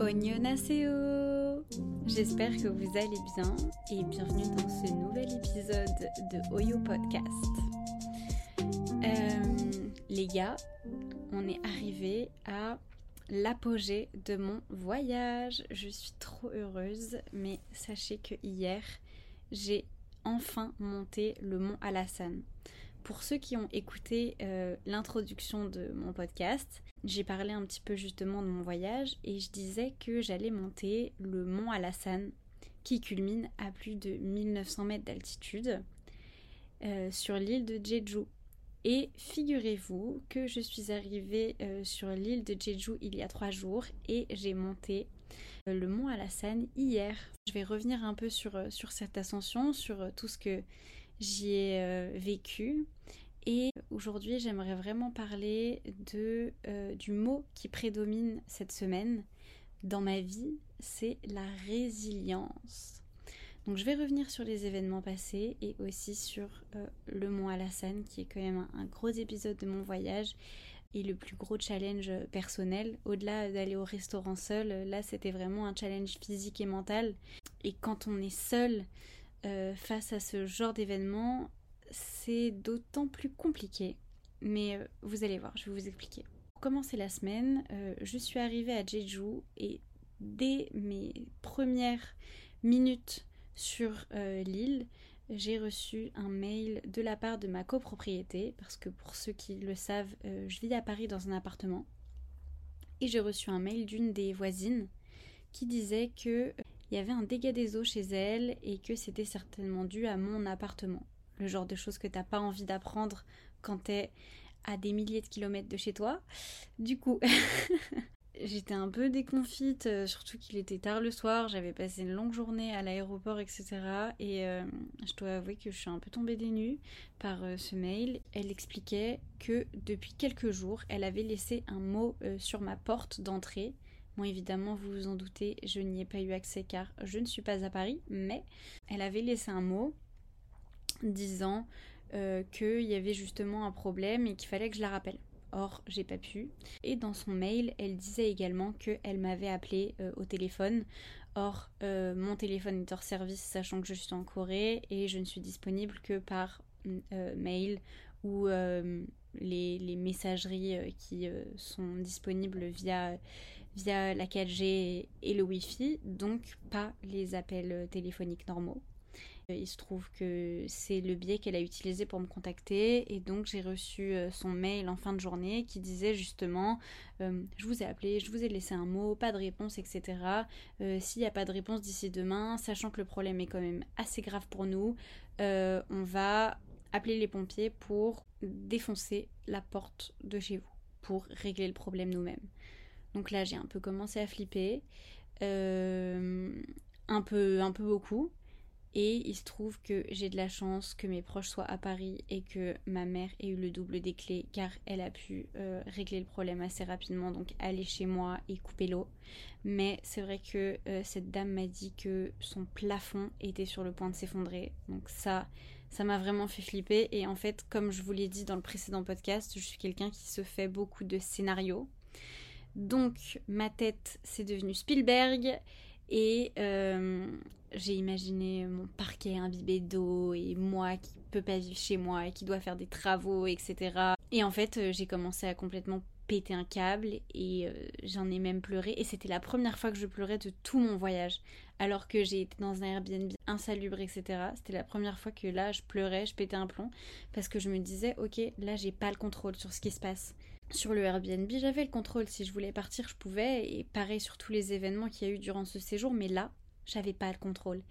Annyeonghaseyo J'espère que vous allez bien et bienvenue dans ce nouvel épisode de Oyo Podcast. Euh, les gars, on est arrivé à l'apogée de mon voyage. Je suis trop heureuse, mais sachez que hier, j'ai enfin monté le mont Alassane. Pour ceux qui ont écouté euh, l'introduction de mon podcast, j'ai parlé un petit peu justement de mon voyage et je disais que j'allais monter le mont Alassane qui culmine à plus de 1900 mètres d'altitude euh, sur l'île de Jeju. Et figurez-vous que je suis arrivée euh, sur l'île de Jeju il y a trois jours et j'ai monté le mont Alassane hier. Je vais revenir un peu sur, sur cette ascension, sur tout ce que j'y ai euh, vécu. Et aujourd'hui, j'aimerais vraiment parler de, euh, du mot qui prédomine cette semaine dans ma vie, c'est la résilience. Donc je vais revenir sur les événements passés et aussi sur euh, le mont Alassane qui est quand même un, gros épisode de mon voyage et le plus gros challenge personnel. Au-delà d'aller au restaurant seul, là c'était vraiment un challenge physique et mental. Et quand on est seul, euh, face à ce genre d'événement, c'est d'autant plus compliqué. Mais euh, vous allez voir, je vais vous expliquer. Pour commencer la semaine, euh, je suis arrivée à Jeju et dès mes premières minutes sur l'île, j'ai reçu un mail de la part de ma copropriété, parce que pour ceux qui le savent, je vis à Paris dans un appartement. Et j'ai reçu un mail d'une des voisines qui disait que il y avait un dégât des eaux chez elle et que c'était certainement dû à mon appartement. Le genre de choses que t'as pas envie d'apprendre quand t'es à des milliers de kilomètres de chez toi. Du coup, j'étais un peu déconfite, euh, surtout qu'il était tard le soir, j'avais passé une longue journée à l'aéroport, etc. Et euh, je dois avouer que je suis un peu tombée des nues par euh, ce mail. Elle expliquait que depuis quelques jours, elle avait laissé un mot sur ma porte d'entrée Bon, évidemment, vous vous en doutez, je n'y ai pas eu accès car je ne suis pas à Paris, mais elle avait laissé un mot disant euh, qu'il y avait justement un problème et qu'il fallait que je la rappelle. Or, j'ai pas pu. Et dans son mail, elle disait également qu'elle m'avait appelé euh, au téléphone. Or, euh, mon téléphone est hors service, sachant que je suis en Corée et je ne suis disponible que par mail ou les, les, messageries qui sont disponibles via via la 4G et le Wi-Fi, donc pas les appels téléphoniques normaux. Euh, il se trouve que c'est le biais qu'elle a utilisé pour me contacter et donc j'ai reçu euh, son mail en fin de journée qui disait justement euh, je vous ai appelé, je vous ai laissé un mot, pas de réponse, etc. S'il n'y a pas de réponse d'ici demain, sachant que le problème est quand même assez grave pour nous, on va appeler les pompiers pour défoncer la porte de chez vous, pour régler le problème nous-mêmes. Donc là, j'ai un peu commencé à flipper, un peu, un peu beaucoup. Et il se trouve que j'ai de la chance que mes proches soient à Paris et que ma mère ait eu le double des clés car elle a pu euh, régler le problème assez rapidement, donc aller chez moi et couper l'eau. Mais c'est vrai que euh, cette dame m'a dit que son plafond était sur le point de s'effondrer. Donc ça, ça m'a vraiment fait flipper. Et en fait, comme je vous l'ai dit dans le précédent podcast, je suis quelqu'un qui se fait beaucoup de scénarios. Donc ma tête c'est devenu Spielberg et euh, j'ai imaginé mon parquet imbibé d'eau et moi qui peut pas vivre chez moi et qui doit faire des travaux, etc. Et en fait euh, j'ai commencé à complètement péter un câble et euh, j'en ai même pleuré. Et c'était la première fois que je pleurais de tout mon voyage alors que j'ai été dans un Airbnb insalubre etc c'était la première fois que là je pleurais je pétais un plomb parce que je me disais ok là j'ai pas le contrôle sur ce qui se passe sur le Airbnb, j'avais le contrôle. Si je voulais partir, je pouvais. Et pareil sur tous les événements qu'il y a eu durant ce séjour. Mais là, j'avais pas le contrôle.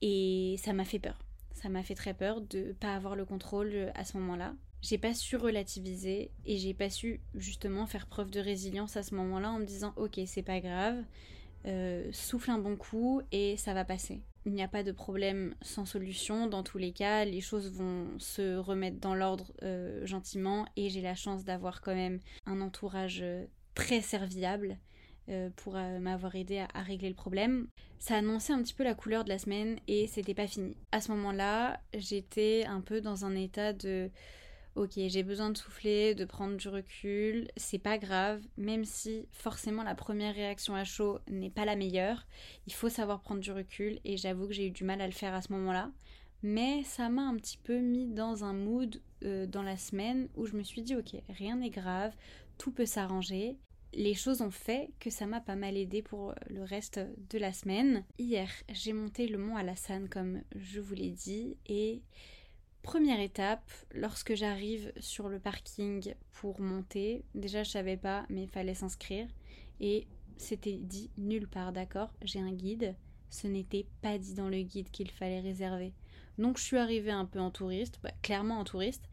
Et ça m'a fait peur. Ça m'a fait très peur de pas avoir le contrôle euh, à ce moment-là. J'ai pas su relativiser et j'ai pas su justement faire preuve de résilience à ce moment-là en me disant ok c'est pas grave, euh, souffle un bon coup et ça va passer il n'y a pas de problème sans solution. Dans tous les cas, les choses vont se remettre dans l'ordre euh, gentiment et j'ai la chance d'avoir quand même un entourage euh, très serviable pour m'avoir aidé à, régler le problème. Ça annonçait un petit peu la couleur de la semaine et c'était pas fini. À ce moment-là, j'étais un peu dans un état de ok, j'ai besoin de souffler, de prendre du recul, c'est pas grave, même si forcément la première réaction à chaud n'est pas la meilleure, il faut savoir prendre du recul et j'avoue que j'ai eu du mal à le faire à ce moment-là. Mais ça m'a un petit peu mis dans un mood euh, dans la semaine où je me suis dit ok, rien n'est grave, tout peut s'arranger. Les choses ont fait que ça m'a pas mal aidé pour le reste de la semaine. Hier, j'ai monté le mont Alassane comme je vous l'ai dit et Première étape, lorsque j'arrive sur le parking pour monter, déjà je savais pas, mais il fallait s'inscrire. Et c'était dit nulle part, d'accord J'ai un guide. Ce n'était pas dit dans le guide qu'il fallait réserver. Donc je suis arrivée un peu en touriste, bah, clairement en touriste.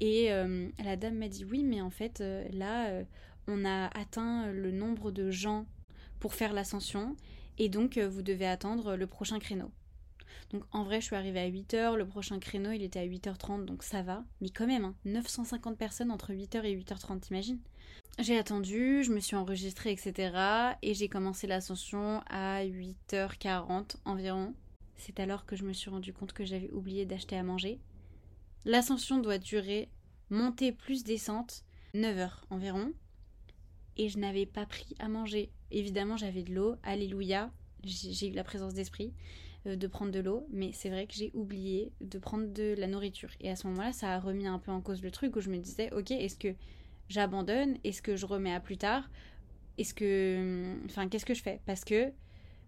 Et euh, la dame m'a dit oui, mais en fait euh, là, euh, on a atteint le nombre de gens pour faire l'ascension. Et donc vous devez attendre le prochain créneau. Donc en vrai, je suis arrivée à 8h, le prochain créneau il était à 8h30, donc ça va. Mais quand même, 950 hein, personnes entre 8h et 8h30, t'imagines? J'ai attendu, je me suis enregistrée, etc. Et j'ai commencé l'ascension à 8h40 environ. C'est alors que je me suis rendu compte que j'avais oublié d'acheter à manger. L'ascension doit durer, montée plus descente, 9 h environ. Et je n'avais pas pris à manger. Évidemment, j'avais de l'eau, alléluia, j'ai eu la présence d'esprit. Euh, de prendre de l'eau, mais c'est vrai que j'ai oublié de prendre de la nourriture. Et à ce moment-là, ça a remis un peu en cause le truc où je me disais, ok, est-ce que j'abandonne? Est-ce que je remets à plus tard? Est-ce que... Enfin, qu'est-ce que je fais? Parce que,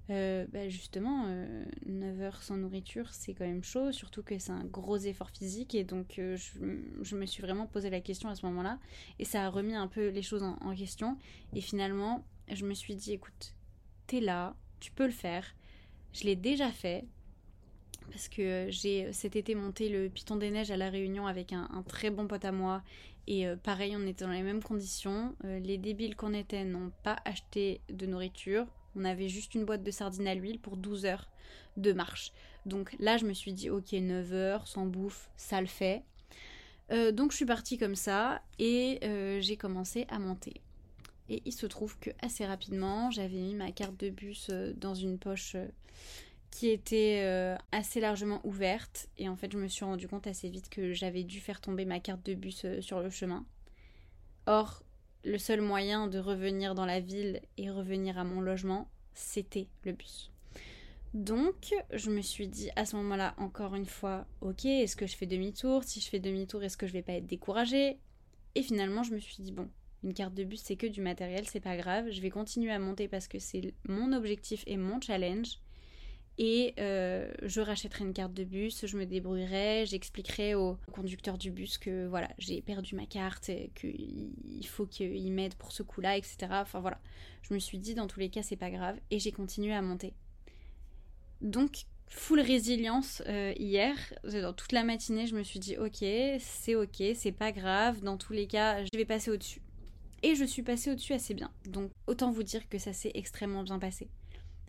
euh, bah, justement, 9 euh, heures sans nourriture, c'est quand même chaud, surtout que c'est un gros effort physique. Et donc, je, me suis vraiment posé la question à ce moment-là. Et ça a remis un peu les choses en question. Et finalement, je me suis dit, écoute, t'es là, tu peux le faire je l'ai déjà fait parce que j'ai cet été monté le Piton des Neiges à La Réunion avec un, très bon pote à moi. Et euh, pareil, on était dans les mêmes conditions. Euh, les débiles qu'on était n'ont pas acheté de nourriture. On avait juste une boîte de sardines à l'huile pour 12 heures de marche. Donc là, je me suis dit, ok, 9 heures sans bouffe, ça le fait. Euh, donc je suis partie comme ça et j'ai commencé à monter. Et il se trouve que assez rapidement, j'avais mis ma carte de bus euh, dans une poche euh, qui était euh, assez largement ouverte. Et en fait, je me suis rendu compte assez vite que j'avais dû faire tomber ma carte de bus sur le chemin. Or, le seul moyen de revenir dans la ville et revenir à mon logement, c'était le bus. Donc, je me suis dit à ce moment-là, encore une fois, ok, est-ce que je fais demi-tour? Si je fais demi-tour, est-ce que je vais pas être découragée? Et finalement, je me suis dit, bon, une carte de bus, c'est que du matériel, c'est pas grave. Je vais continuer à monter parce que c'est mon objectif et mon challenge. Et euh, je rachèterai une carte de bus, je me débrouillerai, j'expliquerai au conducteur du bus que voilà, j'ai perdu ma carte, qu'il faut qu'il m'aide pour ce coup-là, etc. Enfin voilà, je me suis dit dans tous les cas c'est pas grave et j'ai continué à monter. Donc full résilience euh, hier. Dans toute la matinée, je me suis dit ok, c'est ok, c'est pas grave. Dans tous les cas, je vais passer au-dessus. Et je suis passée au-dessus assez bien. Donc autant vous dire que ça s'est extrêmement bien passé.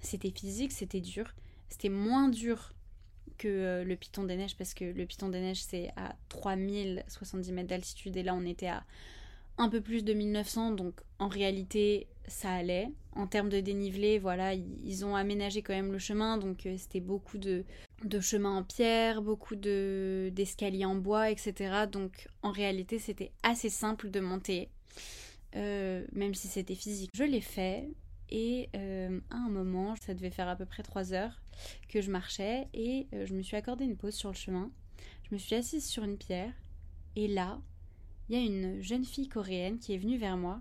C'était physique, c'était dur. C'était moins dur que euh, le Piton des Neiges parce que le Piton des Neiges c'est à 3070 mètres d'altitude et là on était à un peu plus de 1900 donc en réalité ça allait. En termes de dénivelé, voilà, ils ont aménagé quand même le chemin donc euh, c'était beaucoup de, de chemins en pierre, beaucoup d'escaliers en bois, etc. Donc en réalité c'était assez simple de monter. Euh, même si c'était physique. Je l'ai fait et euh, à un moment, ça devait faire à peu près 3 heures que je marchais et euh, je me suis accordé une pause sur le chemin. Je me suis assise sur une pierre et là, il y a une jeune fille coréenne qui est venue vers moi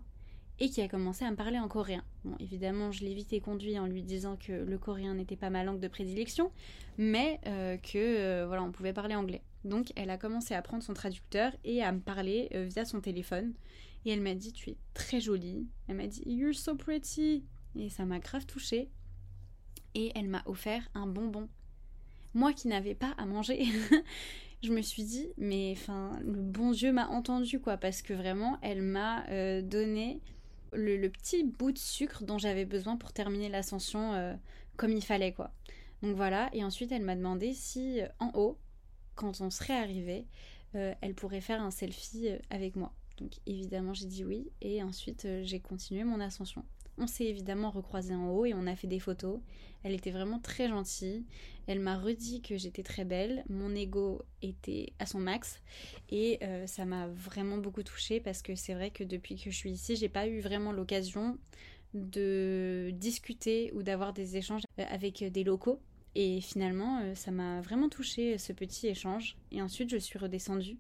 et qui a commencé à me parler en coréen. Bon, évidemment, je l'ai vite conduit en lui disant que le coréen n'était pas ma langue de prédilection, mais que voilà, on pouvait parler anglais. Donc, elle a commencé à prendre son traducteur et à me parler via son téléphone. Et elle m'a dit Tu es très jolie. Elle m'a dit You're so pretty. Et ça m'a grave touchée. Et elle m'a offert un bonbon. Moi qui n'avais pas à manger. je me suis dit, mais enfin, le bon Dieu m'a entendu, quoi, parce que vraiment, elle m'a euh, donné le, petit bout de sucre dont j'avais besoin pour terminer l'ascension euh, comme il fallait, quoi. Donc voilà, et ensuite, elle m'a demandé si euh, en haut, quand on serait arrivé, elle pourrait faire un selfie avec moi. Donc évidemment j'ai dit oui et ensuite euh, j'ai continué mon ascension. On s'est évidemment recroisé en haut et on a fait des photos. Elle était vraiment très gentille. Elle m'a redit que j'étais très belle. Mon ego était à son max et euh, ça m'a vraiment beaucoup touchée parce que c'est vrai que depuis que je suis ici, j'ai pas eu vraiment l'occasion de discuter ou d'avoir des échanges avec des locaux. Et finalement, euh, ça m'a vraiment touché ce petit échange. Et ensuite, je suis redescendue.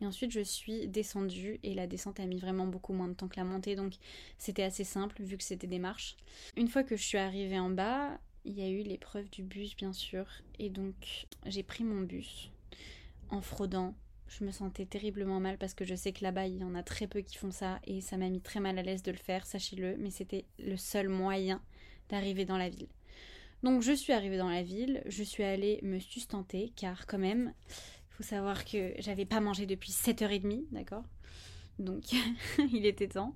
Et ensuite, je suis descendue et la descente a mis vraiment beaucoup moins de temps que la montée. Donc, c'était assez simple vu que c'était des marches. Une fois que je suis arrivée en bas, il y a eu l'épreuve du bus, bien sûr. Et donc, j'ai pris mon bus en fraudant. Je me sentais terriblement mal parce que je sais que là-bas, il y en a très peu qui font ça. Et ça m'a mis très mal à l'aise de le faire, sachez-le. Mais c'était le seul moyen d'arriver dans la ville. Donc je suis arrivée dans la ville, je suis allée me sustenter car quand même, faut savoir que j'avais pas mangé depuis 7h30, d'accord? Donc il était temps.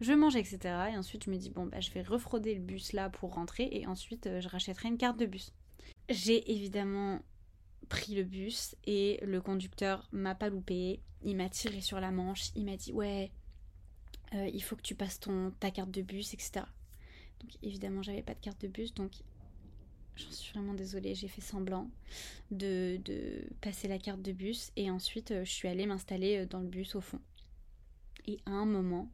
Je mange, etc. Et ensuite je me dis, bon, bah, je vais refrauder le bus là pour rentrer et ensuite euh, je rachèterai une carte de bus. J'ai évidemment pris le bus et le conducteur m'a pas loupé. Il m'a tiré sur la manche, il m'a dit, ouais, euh, il faut que tu passes ton, ta carte de bus, etc. Donc évidemment, j'avais pas de carte de bus, donc J'en suis vraiment désolée, j'ai fait semblant de, passer la carte de bus et ensuite euh, je suis allée m'installer euh, dans le bus au fond. Et à un moment,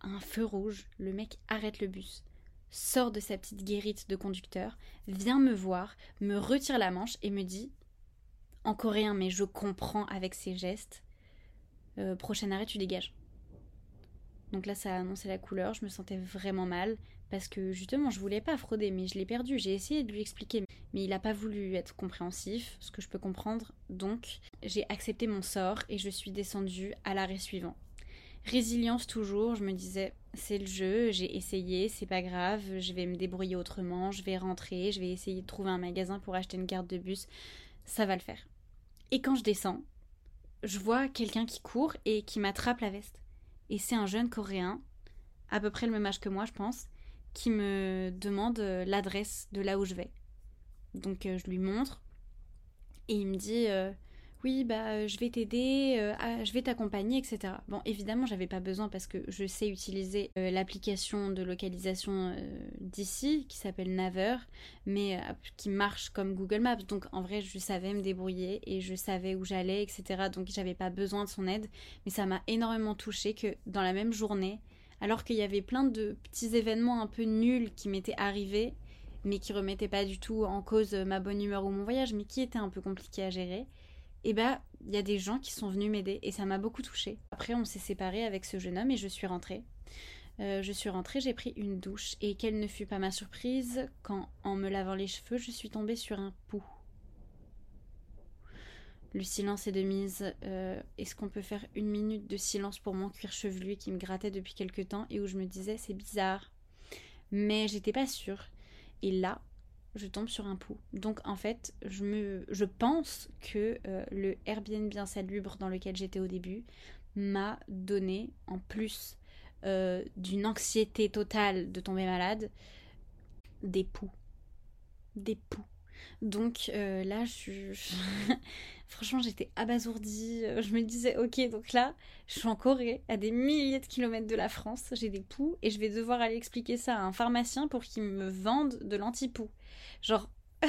un feu rouge, le mec arrête le bus, sort de sa petite guérite de conducteur, vient me voir, me retire la manche et me dit, en coréen mais je comprends avec ses gestes, euh, prochain arrêt tu dégages. Donc là ça a annoncé la couleur, je me sentais vraiment mal, parce que justement, je voulais pas frauder, mais je l'ai perdu. J'ai essayé de lui expliquer, mais il n'a pas voulu être compréhensif, ce que je peux comprendre. Donc, j'ai accepté mon sort et je suis descendue à l'arrêt suivant. Résilience toujours, je me disais, c'est le jeu, j'ai essayé, c'est pas grave, je vais me débrouiller autrement, je vais rentrer, je vais essayer de trouver un magasin pour acheter une carte de bus, ça va le faire. Et quand je descends, je vois quelqu'un qui court et qui m'attrape la veste. Et c'est un jeune coréen, à peu près le même âge que moi, je pense, qui me demande euh, l'adresse de là où je vais. Donc euh, je lui montre et il me dit euh, oui bah je vais t'aider, je vais t'accompagner, etc. Bon évidemment j'avais pas besoin parce que je sais utiliser l'application de localisation d'ici qui s'appelle Naver, mais qui marche comme Google Maps. Donc en vrai je savais me débrouiller et je savais où j'allais, etc. Donc j'avais pas besoin de son aide, mais ça m'a énormément touché que dans la même journée alors qu'il y avait plein de petits événements un peu nuls qui m'étaient arrivés, mais qui remettaient pas du tout en cause ma bonne humeur ou mon voyage, mais qui étaient un peu compliqués à gérer. Et bah, il y a des gens qui sont venus m'aider et ça m'a beaucoup touchée. Après, on s'est séparés avec ce jeune homme et je suis rentrée. Euh, je suis rentrée, j'ai pris une douche et quelle ne fut pas ma surprise quand, en me lavant les cheveux, je suis tombée sur un pouls. Le silence est de mise. Euh, est-ce qu'on peut faire une minute de silence pour mon cuir chevelu qui me grattait depuis quelque temps et où je me disais c'est bizarre. Mais j'étais pas sûre. Et là, je tombe sur un pouls. Donc en fait, je, me, pense que euh, le Airbnb bien salubre dans lequel j'étais au début m'a donné, en plus euh, d'une anxiété totale de tomber malade, des poux. Des poux. Donc là, je, Franchement, j'étais abasourdie. Euh, je me disais, ok, donc là, je suis en Corée, à des milliers de kilomètres de la France, j'ai des poux, et je vais devoir aller expliquer ça à un pharmacien pour qu'il me vende de l'anti-poux. Genre.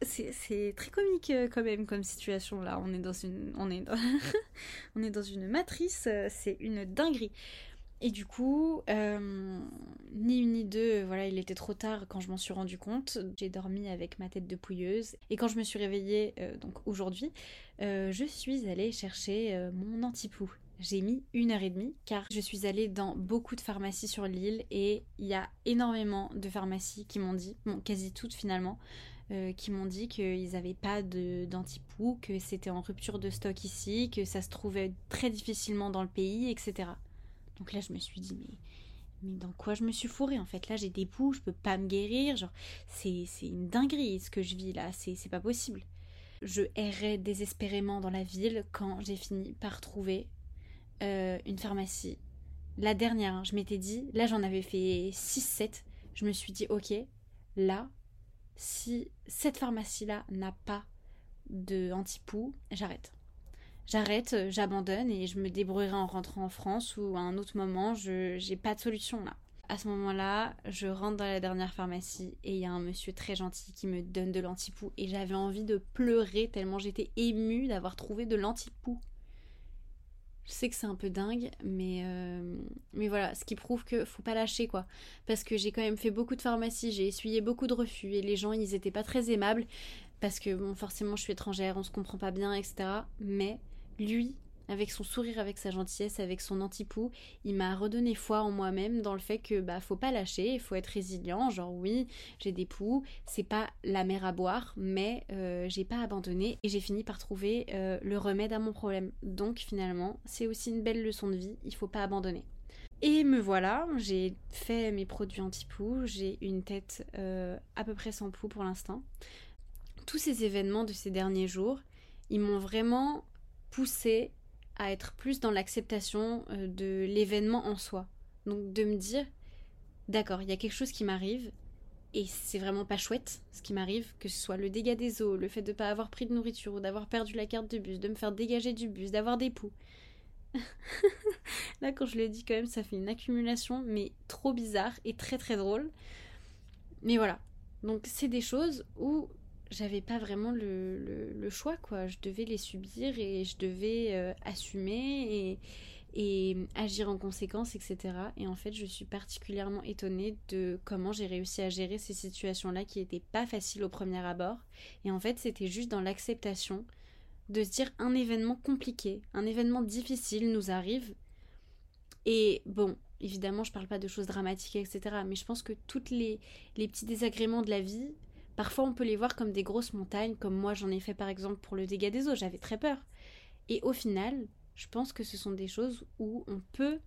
c'est très comique euh, quand même comme situation là. On est dans une, on est dans une matrice, euh, c'est une dinguerie. Et du coup, euh, ni une ni deux, voilà, il était trop tard quand je m'en suis rendu compte. J'ai dormi avec ma tête de pouilleuse. Et quand je me suis réveillée, euh, donc aujourd'hui, euh, je suis allée chercher mon antipoux. J'ai mis une heure et demie car je suis allée dans beaucoup de pharmacies sur l'île et il y a énormément de pharmacies qui m'ont dit, bon, quasi toutes finalement, qui m'ont dit qu'ils n'avaient pas d'antipoux, que c'était en rupture de stock ici, que ça se trouvait très difficilement dans le pays, etc. Donc là, je me suis dit, mais, dans quoi je me suis fourrée En fait, là, j'ai des poux, je peux pas me guérir. Genre, c'est, une dinguerie ce que je vis là, c'est, c'est pas possible. Je errais désespérément dans la ville quand j'ai fini par trouver euh, une pharmacie. La dernière, hein, je m'étais dit, là j'en avais fait 6-7. Je me suis dit, ok, là, si cette pharmacie-là n'a pas de anti-poux, j'arrête. J'arrête, j'abandonne et je me débrouillerai en rentrant en France ou à un autre moment, je j'ai pas de solution là. À ce moment-là, je rentre dans la dernière pharmacie et il y a un monsieur très gentil qui me donne de l'antipou et j'avais envie de pleurer tellement j'étais émue d'avoir trouvé de l'antipou. Je sais que c'est un peu dingue, mais, euh, mais voilà, ce qui prouve que faut pas lâcher quoi. Parce que j'ai quand même fait beaucoup de pharmacies, j'ai essuyé beaucoup de refus et les gens ils étaient pas très aimables parce que bon, forcément je suis étrangère, on se comprend pas bien, etc. Mais lui, avec son sourire, avec sa gentillesse, avec son antipou, il m'a redonné foi en moi-même dans le fait que bah faut pas lâcher, il faut être résilient. Genre oui, j'ai des poux, c'est pas la mer à boire, mais euh, j'ai pas abandonné et j'ai fini par trouver euh, le remède à mon problème. Donc finalement, c'est aussi une belle leçon de vie, il faut pas abandonner. Et me voilà, j'ai fait mes produits anti-poux, j'ai une tête euh, à peu près sans poux pour l'instant. Tous ces événements de ces derniers jours, ils m'ont vraiment poussé à être plus dans l'acceptation euh, de l'événement en soi. Donc de me dire, d'accord, il y a quelque chose qui m'arrive, et c'est vraiment pas chouette ce qui m'arrive, que ce soit le dégât des eaux, le fait de ne pas avoir pris de nourriture, ou d'avoir perdu la carte de bus, de me faire dégager du bus, d'avoir des poux. Là, quand je le dis, quand même, ça fait une accumulation, mais trop bizarre et très très drôle. Mais voilà. Donc, c'est des choses où j'avais pas vraiment le, le, choix, quoi. Je devais les subir et je devais euh, assumer et, et agir en conséquence, etc. Et en fait, je suis particulièrement étonnée de comment j'ai réussi à gérer ces situations-là qui n'étaient pas faciles au premier abord. Et en fait, c'était juste dans l'acceptation de se dire un événement compliqué, un événement difficile nous arrive. Et bon, évidemment, je parle pas de choses dramatiques, etc. Mais je pense que tous les, les petits désagréments de la vie, Parfois, on peut les voir comme des grosses montagnes, comme moi j'en ai fait par exemple pour le dégât des eaux, j'avais très peur. Et au final, je pense que ce sont des choses où on peut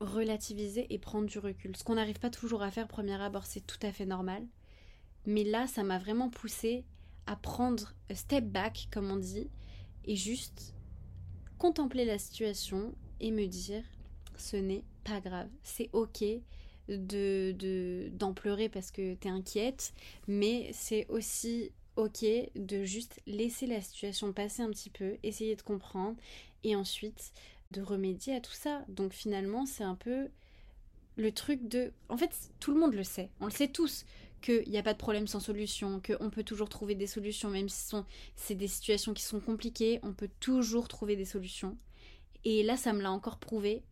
relativiser et prendre du recul. Ce qu'on n'arrive pas toujours à faire premier abord, c'est tout à fait normal. Mais là, ça m'a vraiment poussé à prendre un step back, comme on dit, et juste contempler la situation et me dire ce n'est pas grave, c'est ok, de d'en pleurer parce que t'es inquiète, mais c'est aussi ok de juste laisser la situation passer un petit peu, essayer de comprendre et ensuite de remédier à tout ça. Donc finalement, c'est un peu le truc de... En fait, tout le monde le sait, on le sait tous, qu'il n'y a pas de problème sans solution, qu'on peut toujours trouver des solutions, même si c'est des situations qui sont compliquées, on peut toujours trouver des solutions. Et là, ça me l'a encore prouvé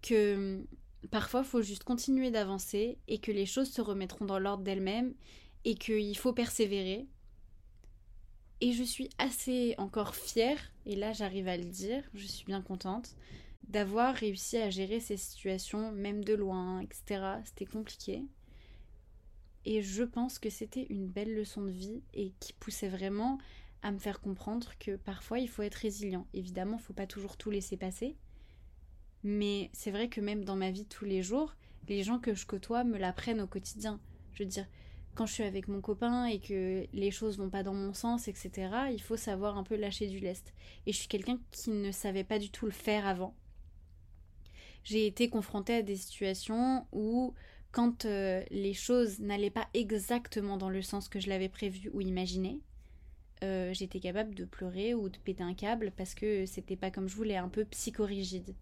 que Parfois, faut juste continuer d'avancer et que les choses se remettront dans l'ordre d'elles-mêmes et qu'il faut persévérer. Et je suis assez encore fière, et là j'arrive à le dire, je suis bien contente, d'avoir réussi à gérer ces situations, même de loin, etc. C'était compliqué. Et je pense que c'était une belle leçon de vie et qui poussait vraiment à me faire comprendre que parfois il faut être résilient. Évidemment, il faut pas toujours tout laisser passer, mais c'est vrai que même dans ma vie tous les jours, les gens que je côtoie me l'apprennent au quotidien. Je veux dire, quand je suis avec mon copain et que les choses vont pas dans mon sens, etc., il faut savoir un peu lâcher du lest. Et je suis quelqu'un qui ne savait pas du tout le faire avant. J'ai été confrontée à des situations où, quand euh, les choses n'allaient pas exactement dans le sens que je l'avais prévu ou imaginé, euh, j'étais capable de pleurer ou de péter un câble parce que c'était pas comme je voulais, un peu psychorigide.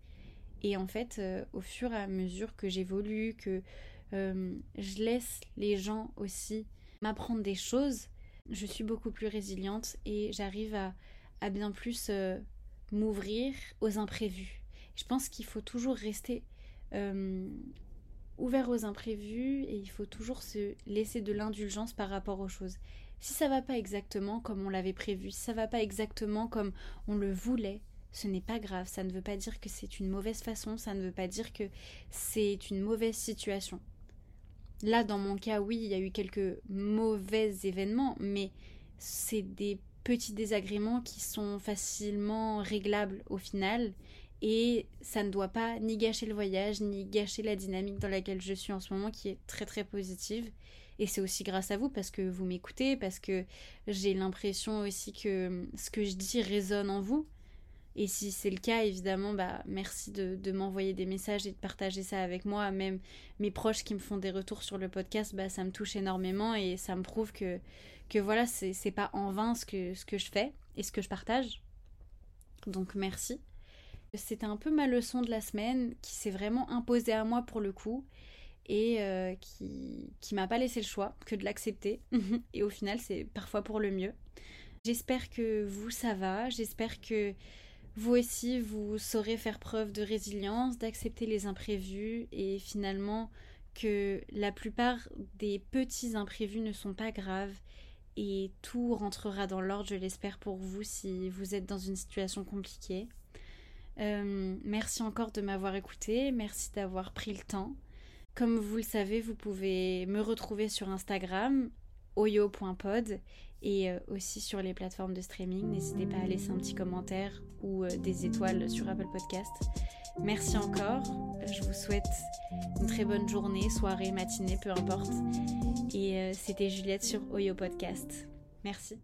Et en fait, euh, au fur et à mesure que j'évolue, que euh, je laisse les gens aussi m'apprendre des choses, je suis beaucoup plus résiliente et j'arrive à, bien plus euh, m'ouvrir aux imprévus. Je pense qu'il faut toujours rester ouvert aux imprévus et il faut toujours se laisser de l'indulgence par rapport aux choses. Si ça va pas exactement comme on l'avait prévu, si ça va pas exactement comme on le voulait, ce n'est pas grave, ça ne veut pas dire que c'est une mauvaise façon, ça ne veut pas dire que c'est une mauvaise situation. Là, dans mon cas, oui, il y a eu quelques mauvais événements, mais c'est des petits désagréments qui sont facilement réglables au final, et ça ne doit pas ni gâcher le voyage, ni gâcher la dynamique dans laquelle je suis en ce moment, qui est très très positive. Et c'est aussi grâce à vous parce que vous m'écoutez, parce que j'ai l'impression aussi que ce que je dis résonne en vous. Et si c'est le cas, évidemment, bah, merci de, m'envoyer des messages et de partager ça avec moi. Même mes proches qui me font des retours sur le podcast, bah, ça me touche énormément et ça me prouve que, que voilà, c'est pas en vain ce que, ce que je fais et ce que je partage. donc merci. C'était un peu ma leçon de la semaine qui s'est vraiment imposée à moi pour le coup et euh, qui, qui m'a pas laissé le choix que de l'accepter. et au final, c'est parfois pour le mieux. J'espère que vous, ça va. J'espère que vous aussi, vous saurez faire preuve de résilience, d'accepter les imprévus et finalement que la plupart des petits imprévus ne sont pas graves et tout rentrera dans l'ordre, je l'espère pour vous si vous êtes dans une situation compliquée. Euh, merci encore de m'avoir écouté, merci d'avoir pris le temps. Comme vous le savez, vous pouvez me retrouver sur Instagram, oyo.pod, et euh, aussi sur les plateformes de streaming. N'hésitez pas à laisser un petit commentaire ou euh, des étoiles sur Apple Podcast. Merci encore. Je vous souhaite une très bonne journée, soirée, matinée, peu importe. Et c'était Juliette sur Oyo Podcast. Merci.